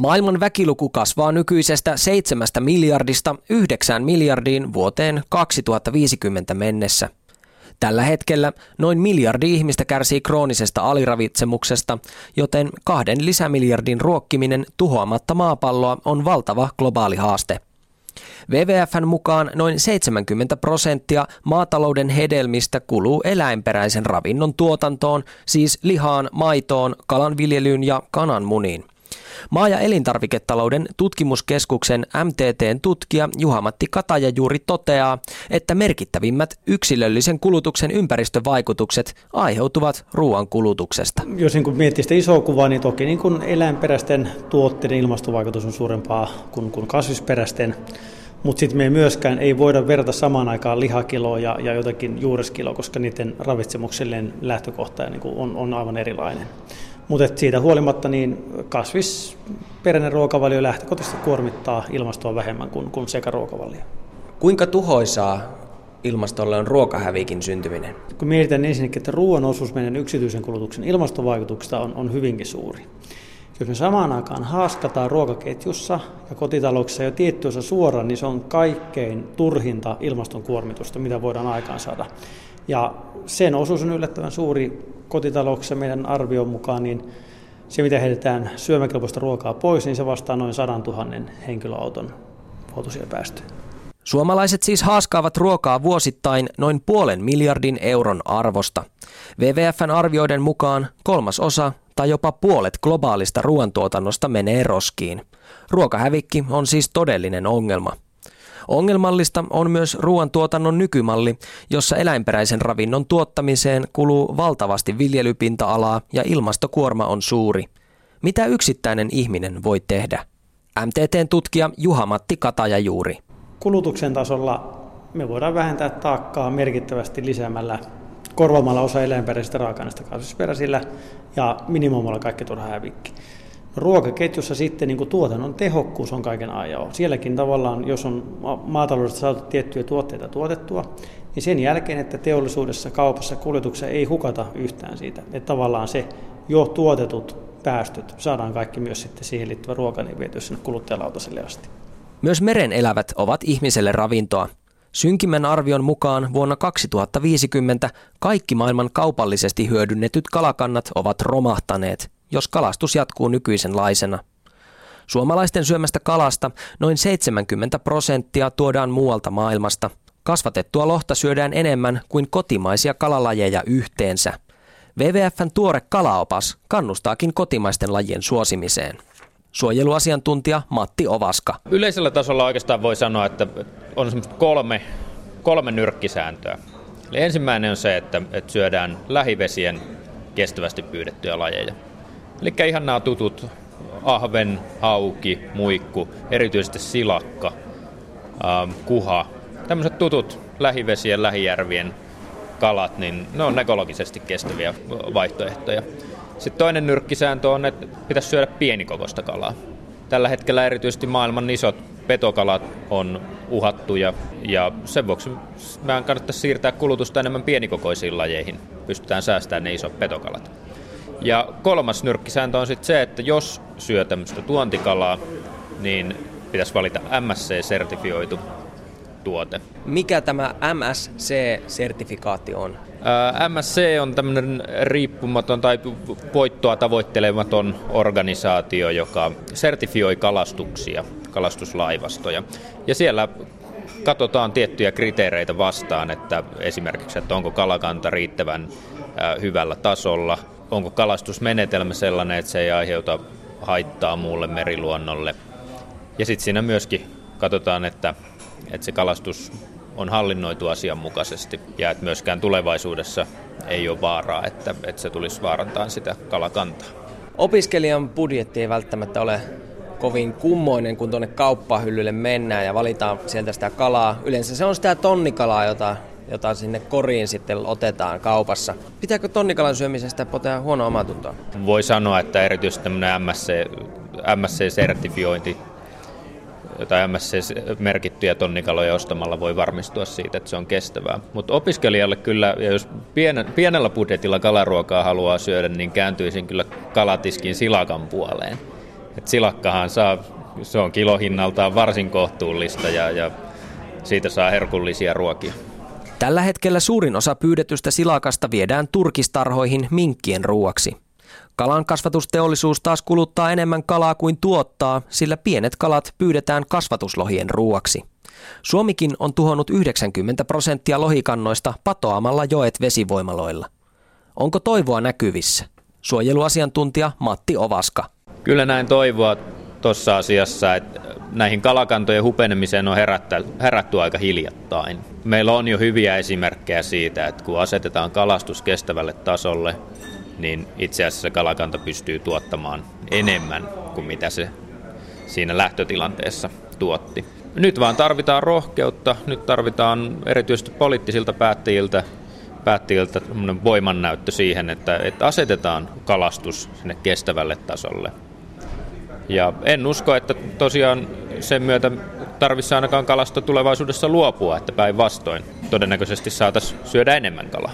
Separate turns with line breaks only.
Maailman väkiluku kasvaa nykyisestä 7 miljardista 9 miljardiin vuoteen 2050 mennessä. Tällä hetkellä noin miljardi ihmistä kärsii kroonisesta aliravitsemuksesta, joten kahden lisämiljardin ruokkiminen tuhoamatta maapalloa on valtava globaali haaste. WWFn mukaan noin 70 prosenttia maatalouden hedelmistä kuluu eläinperäisen ravinnon tuotantoon, siis lihaan, maitoon, kalanviljelyyn ja kananmuniin. Maa- ja elintarviketalouden tutkimuskeskuksen MTTn tutkija Juha-Matti Kataja juuri toteaa, että merkittävimmät yksilöllisen kulutuksen ympäristövaikutukset aiheutuvat ruoan kulutuksesta.
Jos niin miettii sitä isoa kuvaa, niin toki niin kuin eläinperäisten tuotteiden ilmastovaikutus on suurempaa kuin, kuin kasvisperäisten. Mutta sitten me ei myöskään ei voida verrata samaan aikaan lihakiloa ja, ja jotakin juureskiloa, koska niiden ravitsemuksellinen lähtökohta niin on, on aivan erilainen. Mutta siitä huolimatta niin kasvisperäinen ruokavalio lähtökohtaisesti kuormittaa ilmastoa vähemmän kuin, kuin sekaruokavalio.
Kuinka tuhoisaa ilmastolle on ruokahävikin syntyminen?
Kun mietitään ensinnäkin, että ruoan osuus meidän yksityisen kulutuksen ilmastovaikutuksista on, on hyvinkin suuri. Jos me samaan aikaan haaskataan ruokaketjussa ja kotitalouksissa jo tietty osa suoraan, niin se on kaikkein turhinta ilmaston kuormitusta, mitä voidaan aikaan saada. Ja sen osuus on yllättävän suuri kotitalouksissa meidän arvion mukaan, niin se mitä heitetään syömäkelpoista ruokaa pois, niin se vastaa noin 100 000 henkilöauton vuotuisia päästöjä.
Suomalaiset siis haaskaavat ruokaa vuosittain noin puolen miljardin euron arvosta. WWFn arvioiden mukaan kolmas osa tai jopa puolet globaalista ruoantuotannosta menee roskiin. Ruokahävikki on siis todellinen ongelma. Ongelmallista on myös ruoantuotannon nykymalli, jossa eläinperäisen ravinnon tuottamiseen kuluu valtavasti viljelypinta-alaa ja ilmastokuorma on suuri. Mitä yksittäinen ihminen voi tehdä? MTTn tutkija Juha-Matti Kataja-Juuri.
Kulutuksen tasolla me voidaan vähentää taakkaa merkittävästi lisäämällä korvaamalla osa eläinperäisistä raaka-aineista kasvisperäisillä ja minimoimalla kaikki turha hävikki. Ruokaketjussa sitten niin kuin tuotannon tehokkuus on kaiken ajan. Sielläkin tavallaan, jos on maataloudesta saatu tiettyjä tuotteita tuotettua, niin sen jälkeen, että teollisuudessa, kaupassa, kuljetuksessa ei hukata yhtään siitä. Että tavallaan se jo tuotetut päästöt saadaan kaikki myös sitten siihen liittyvä ruoka niin vietyä sinne kuluttajalautaselle asti.
Myös meren elävät ovat ihmiselle ravintoa. Synkimmän arvion mukaan vuonna 2050 kaikki maailman kaupallisesti hyödynnetyt kalakannat ovat romahtaneet jos kalastus jatkuu nykyisenlaisena. Suomalaisten syömästä kalasta noin 70 prosenttia tuodaan muualta maailmasta. Kasvatettua lohta syödään enemmän kuin kotimaisia kalalajeja yhteensä. WWFn tuore kalaopas kannustaakin kotimaisten lajien suosimiseen. Suojeluasiantuntija Matti Ovaska.
Yleisellä tasolla oikeastaan voi sanoa, että on kolme, kolme nyrkkisääntöä. Eli ensimmäinen on se, että, että syödään lähivesien kestävästi pyydettyjä lajeja. Eli ihan nämä tutut ahven, hauki, muikku, erityisesti silakka, ähm, kuha, tämmöiset tutut lähivesien, lähijärvien kalat, niin ne on ekologisesti kestäviä vaihtoehtoja. Sitten toinen nyrkkisääntö on, että pitäisi syödä pienikokoista kalaa. Tällä hetkellä erityisesti maailman isot petokalat on uhattuja ja sen vuoksi meidän kannattaisi siirtää kulutusta enemmän pienikokoisiin lajeihin. Pystytään säästämään ne isot petokalat. Ja kolmas nyrkkisääntö on sitten se, että jos syö tämmöistä tuontikalaa, niin pitäisi valita MSC-sertifioitu tuote.
Mikä tämä MSC-sertifikaatti on?
MSC on tämmöinen riippumaton tai voittoa tavoittelematon organisaatio, joka sertifioi kalastuksia, kalastuslaivastoja. Ja siellä katsotaan tiettyjä kriteereitä vastaan, että esimerkiksi, että onko kalakanta riittävän hyvällä tasolla, onko kalastusmenetelmä sellainen, että se ei aiheuta haittaa muulle meriluonnolle. Ja sitten siinä myöskin katsotaan, että, että se kalastus on hallinnoitu asianmukaisesti ja että myöskään tulevaisuudessa ei ole vaaraa, että, että se tulisi vaarantaa sitä kalakantaa.
Opiskelijan budjetti ei välttämättä ole kovin kummoinen, kun tuonne kauppahyllylle mennään ja valitaan sieltä sitä kalaa. Yleensä se on sitä tonnikalaa, jota jota sinne koriin sitten otetaan kaupassa. Pitääkö tonnikalan syömisestä potea huono omatuntoa?
Voi sanoa, että erityisesti tämmöinen MSC, MSC-sertifiointi tai MSC-merkittyjä tonnikaloja ostamalla voi varmistua siitä, että se on kestävää. Mutta opiskelijalle kyllä, ja jos pienellä budjetilla kalaruokaa haluaa syödä, niin kääntyisin kyllä kalatiskin silakan puoleen. Et silakkahan saa, se on kilohinnaltaan varsin kohtuullista ja, ja siitä saa herkullisia ruokia.
Tällä hetkellä suurin osa pyydetystä silakasta viedään turkistarhoihin minkkien ruuaksi. Kalan kasvatusteollisuus taas kuluttaa enemmän kalaa kuin tuottaa, sillä pienet kalat pyydetään kasvatuslohien ruuaksi. Suomikin on tuhonnut 90 prosenttia lohikannoista patoamalla joet vesivoimaloilla. Onko toivoa näkyvissä? Suojeluasiantuntija Matti Ovaska.
Kyllä näin toivoa tuossa asiassa, että näihin kalakantojen hupenemiseen on herättä, herätty aika hiljattain. Meillä on jo hyviä esimerkkejä siitä, että kun asetetaan kalastus kestävälle tasolle, niin itse asiassa kalakanta pystyy tuottamaan enemmän kuin mitä se siinä lähtötilanteessa tuotti. Nyt vaan tarvitaan rohkeutta, nyt tarvitaan erityisesti poliittisilta päättäjiltä, päättäjiltä voimannäyttö siihen, että, että asetetaan kalastus sinne kestävälle tasolle. Ja en usko, että tosiaan sen myötä tarvitsisi ainakaan kalasta tulevaisuudessa luopua, että päinvastoin todennäköisesti saataisiin syödä enemmän kalaa.